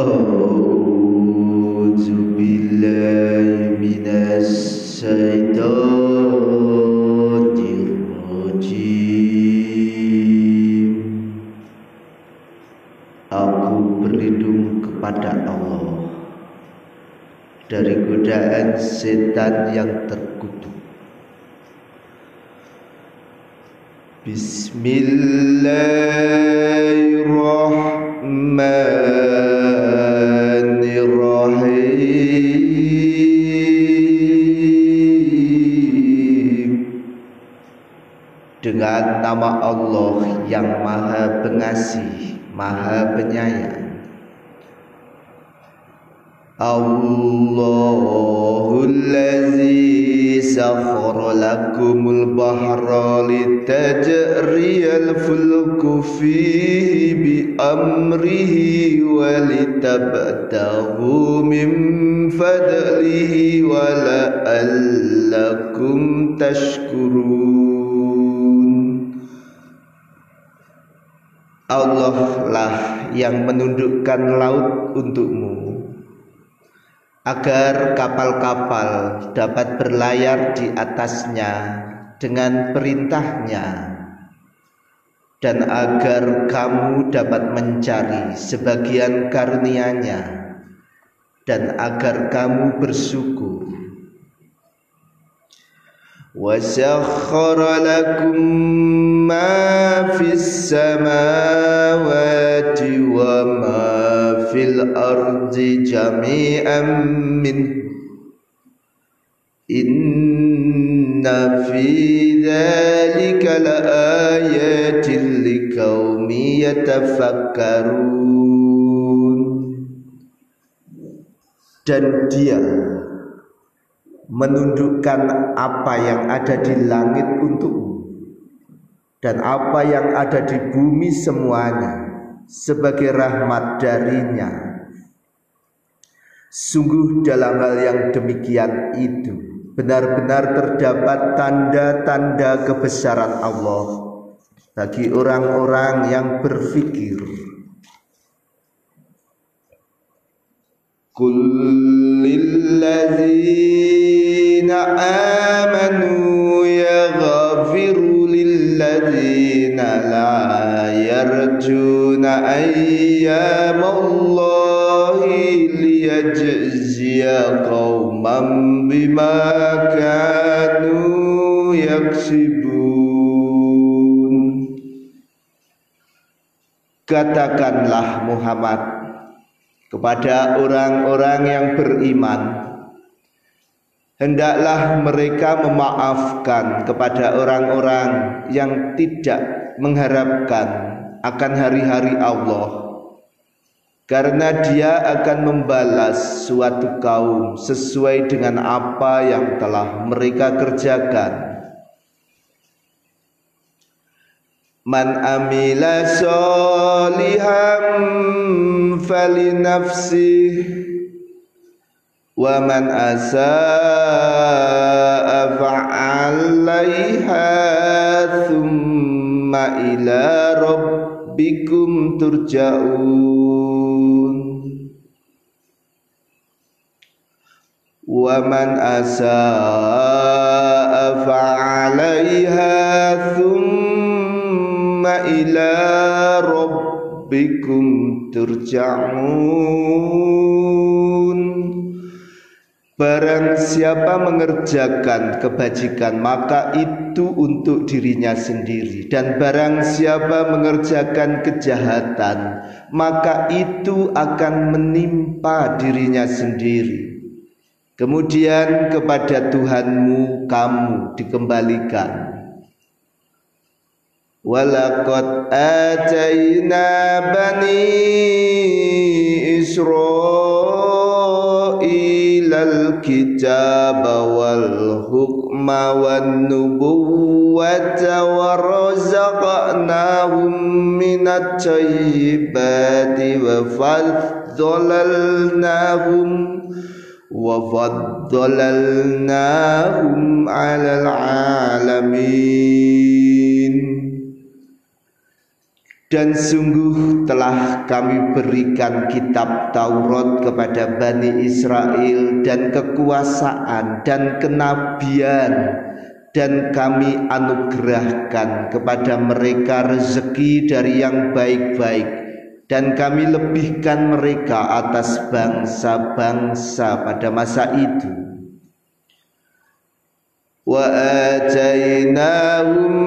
أعوذ بالله من الشيطان الرجيم Aku berlindung kepada Allah dari godaan setan yang terkutuk Bismillahirrahmanirrahim yang maha pengasih, maha penyayang. Allahul ladzi sakhara lakumul bahra litajriyal fulku fihi bi amrihi wa litabtaghu min fadlihi wa la'allakum tashkurun Allah lah yang menundukkan laut untukmu. Agar kapal-kapal dapat berlayar di atasnya dengan perintahnya. Dan agar kamu dapat mencari sebagian karunia-Nya. Dan agar kamu bersyukur وسخر لكم ما في السماوات وما في الأرض جميعا منه إن في ذلك لآيات لقوم يتفكرون. dan dia menundukkan apa yang ada di langit untukmu dan apa yang ada di bumi semuanya sebagai rahmat darinya. Sungguh dalam hal yang demikian itu benar-benar terdapat tanda-tanda kebesaran Allah bagi orang-orang yang berfikir Kullilladzina amanu yaghfiru lilladzina la yarjuna ayyamallahi liyajziya qauman bima kanu yaksibun Katakanlah Muhammad kepada orang-orang yang beriman hendaklah mereka memaafkan kepada orang-orang yang tidak mengharapkan akan hari-hari Allah. Karena dia akan membalas suatu kaum sesuai dengan apa yang telah mereka kerjakan. Man amila solihan falinafsih wa man asaa fa'alaiha thumma ila rabbikum turja'un. Wa man asaa fa'alaiha thumma ila rabbikum turja'un Barang siapa mengerjakan kebajikan maka itu untuk dirinya sendiri. Dan barang siapa mengerjakan kejahatan maka itu akan menimpa dirinya sendiri. Kemudian kepada Tuhanmu kamu dikembalikan. Walaqad atayna bani Israel الكتاب والحكم والنبوة ورزقناهم من الطيبات وفضلناهم وفضلناهم على العالمين. Dan sungguh telah kami berikan kitab Taurat kepada Bani Israel dan kekuasaan dan kenabian. Dan kami anugerahkan kepada mereka rezeki dari yang baik-baik. Dan kami lebihkan mereka atas bangsa-bangsa pada masa itu. Wa atainahum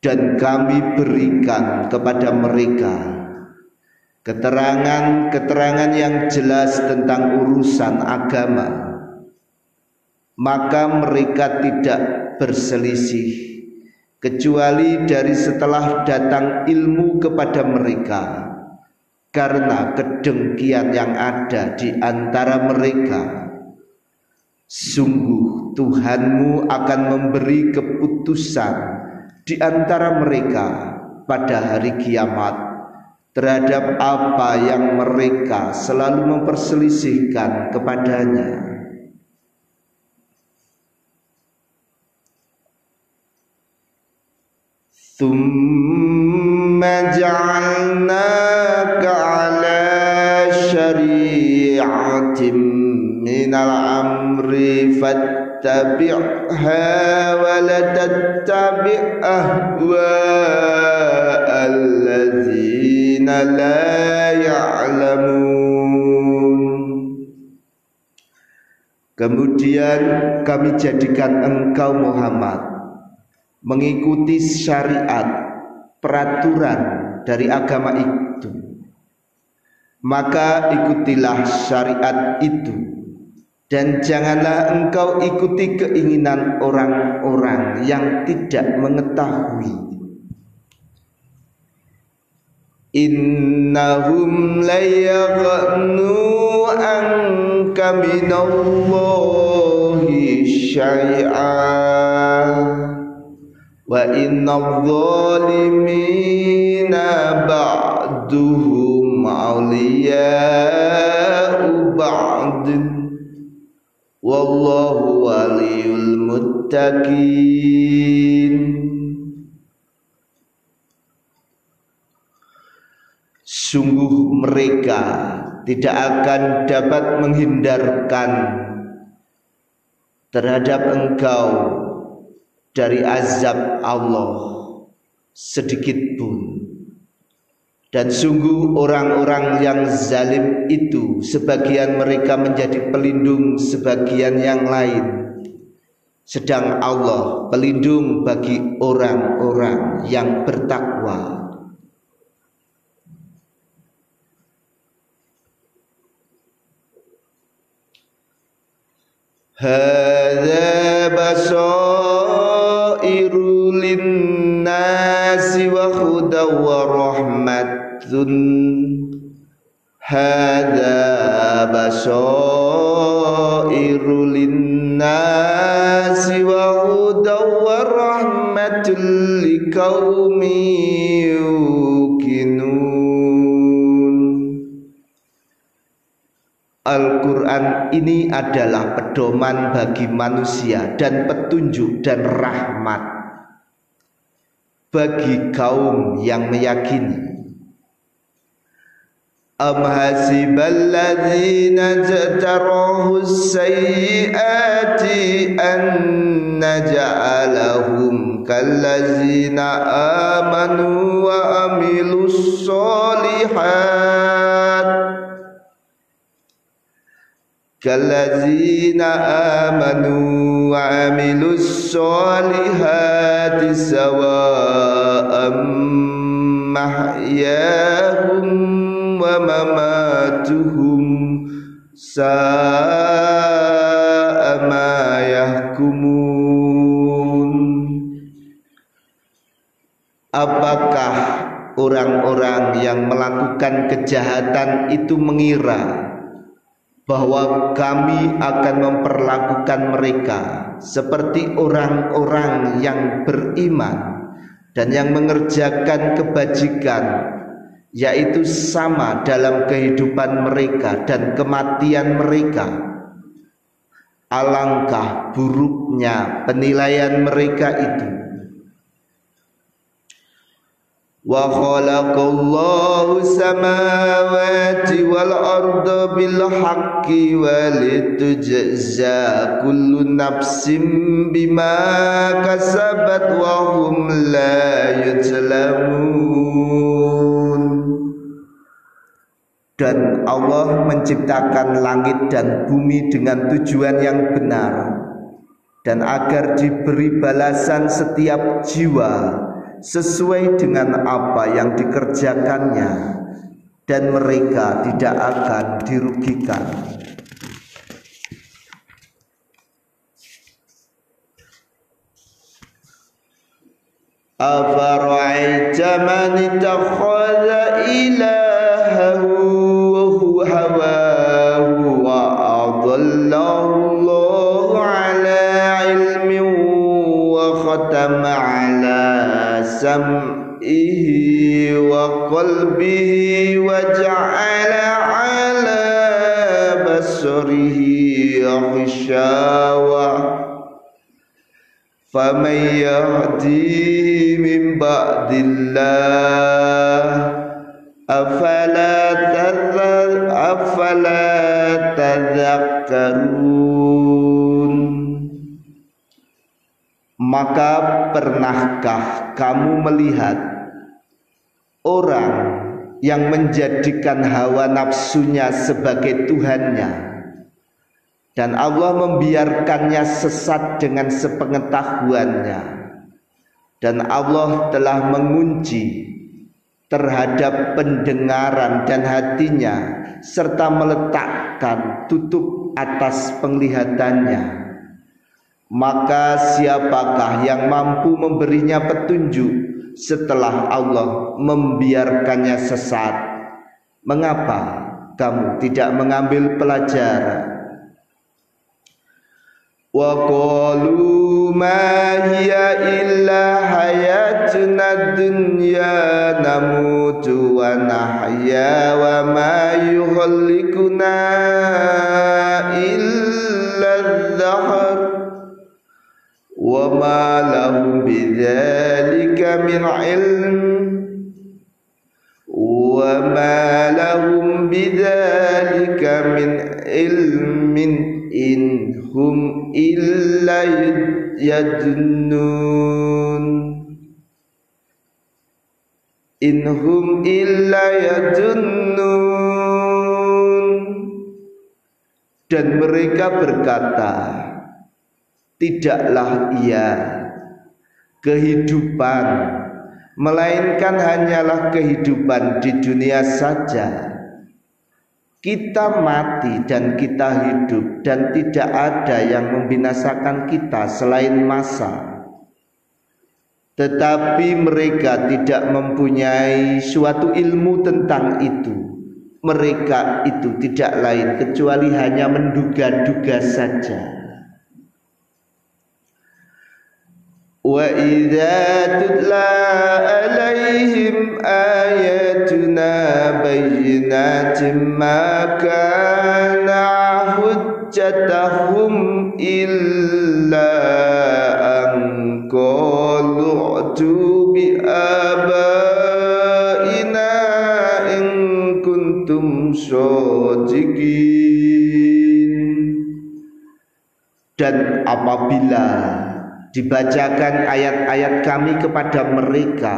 Dan kami berikan kepada mereka keterangan-keterangan yang jelas tentang urusan agama. Maka mereka tidak berselisih kecuali dari setelah datang ilmu kepada mereka. Karena kedengkian yang ada di antara mereka sungguh Tuhanmu akan memberi keputusan di antara mereka pada hari kiamat terhadap apa yang mereka selalu memperselisihkan kepadanya. ثم جعلناك على شريعة من الأمر فاتبعها ولا تتبع أهواء الذين لا يعلمون Kemudian kami jadikan engkau Muhammad mengikuti syariat peraturan dari agama itu maka ikutilah syariat itu dan janganlah engkau ikuti keinginan orang-orang yang tidak mengetahui. Innahum la yaghnu anka minallahi syai'an wa inna zalimina ba'duhum awliya'u muttaqin. Sungguh mereka tidak akan dapat menghindarkan terhadap engkau dari azab Allah sedikit pun. Dan sungguh orang-orang yang zalim itu sebagian mereka menjadi pelindung sebagian yang lain sedang Allah pelindung bagi orang-orang yang bertakwa. Hadza basairu linnasi wa hudaw wa rahmatun Hadza basairu linnasi للناس وهدى ورحمة لقوم Al-Quran ini adalah pedoman bagi manusia dan petunjuk dan rahmat bagi kaum yang meyakini أم حسب الذين اجتروه السيئات أن نجعلهم كالذين آمنوا وعملوا الصالحات كالذين آمنوا وعملوا الصالحات سواء محياهم Sama yahkumun apakah orang-orang yang melakukan kejahatan itu mengira bahwa kami akan memperlakukan mereka seperti orang-orang yang beriman dan yang mengerjakan kebajikan yaitu sama dalam kehidupan mereka dan kematian mereka. Alangkah buruknya penilaian mereka itu. Wa khalaqallahu samawati wal arda bil haqqi wa litujza kullu nafsin bima kasabat wa hum la Allah menciptakan langit dan bumi dengan tujuan yang benar dan agar diberi balasan setiap jiwa sesuai dengan apa yang dikerjakannya dan mereka tidak akan dirugikan. سمعه وقلبه وجعل على بصره غشاوة. فمن يهديه من بعد الله أفلا أفلا تذكرون؟ Maka pernahkah kamu melihat orang yang menjadikan hawa nafsunya sebagai Tuhannya? Dan Allah membiarkannya sesat dengan sepengetahuannya. Dan Allah telah mengunci terhadap pendengaran dan hatinya serta meletakkan tutup atas penglihatannya maka siapakah yang mampu memberinya petunjuk setelah Allah membiarkannya sesat? Mengapa kamu tidak mengambil pelajaran? Wa qalu ma hiya illa hayatuna dunya namutu wa nahya wa ma yuhallikuna وما لهم بذلك من علم وما لهم بذلك من علم إن هم إلا يجنون إن هم إلا يجنون dan mereka berkata tidaklah ia kehidupan melainkan hanyalah kehidupan di dunia saja. Kita mati dan kita hidup dan tidak ada yang membinasakan kita selain masa. Tetapi mereka tidak mempunyai suatu ilmu tentang itu. Mereka itu tidak lain kecuali hanya menduga-duga saja وإذا تتلى عليهم آياتنا بينات ما كان حجتهم إلا أن قالوا ائتوا بآبائنا إن كنتم صادقين dan apabila dibacakan ayat-ayat kami kepada mereka.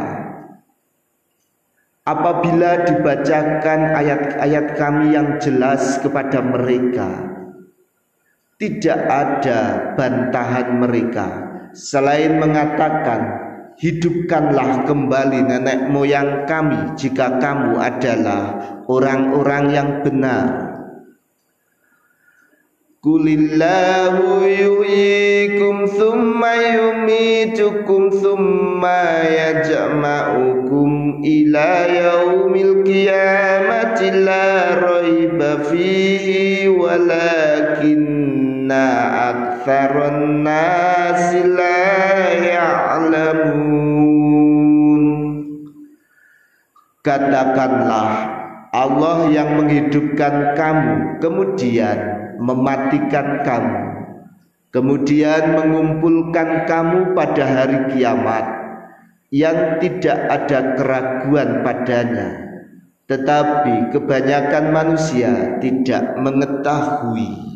Apabila dibacakan ayat-ayat kami yang jelas kepada mereka tidak ada bantahan mereka. Selain mengatakan hidupkanlah kembali nenek moyang kami jika kamu adalah orang-orang yang benar Kulillahu yuhyikum thumma yumitukum thumma yajma'ukum ila yaumil qiyamati la raiba fihi walakinna aktsaran nasi la ya'lamun. Katakanlah Allah yang menghidupkan kamu kemudian mematikan kamu kemudian mengumpulkan kamu pada hari kiamat yang tidak ada keraguan padanya. Tetapi kebanyakan manusia tidak mengetahui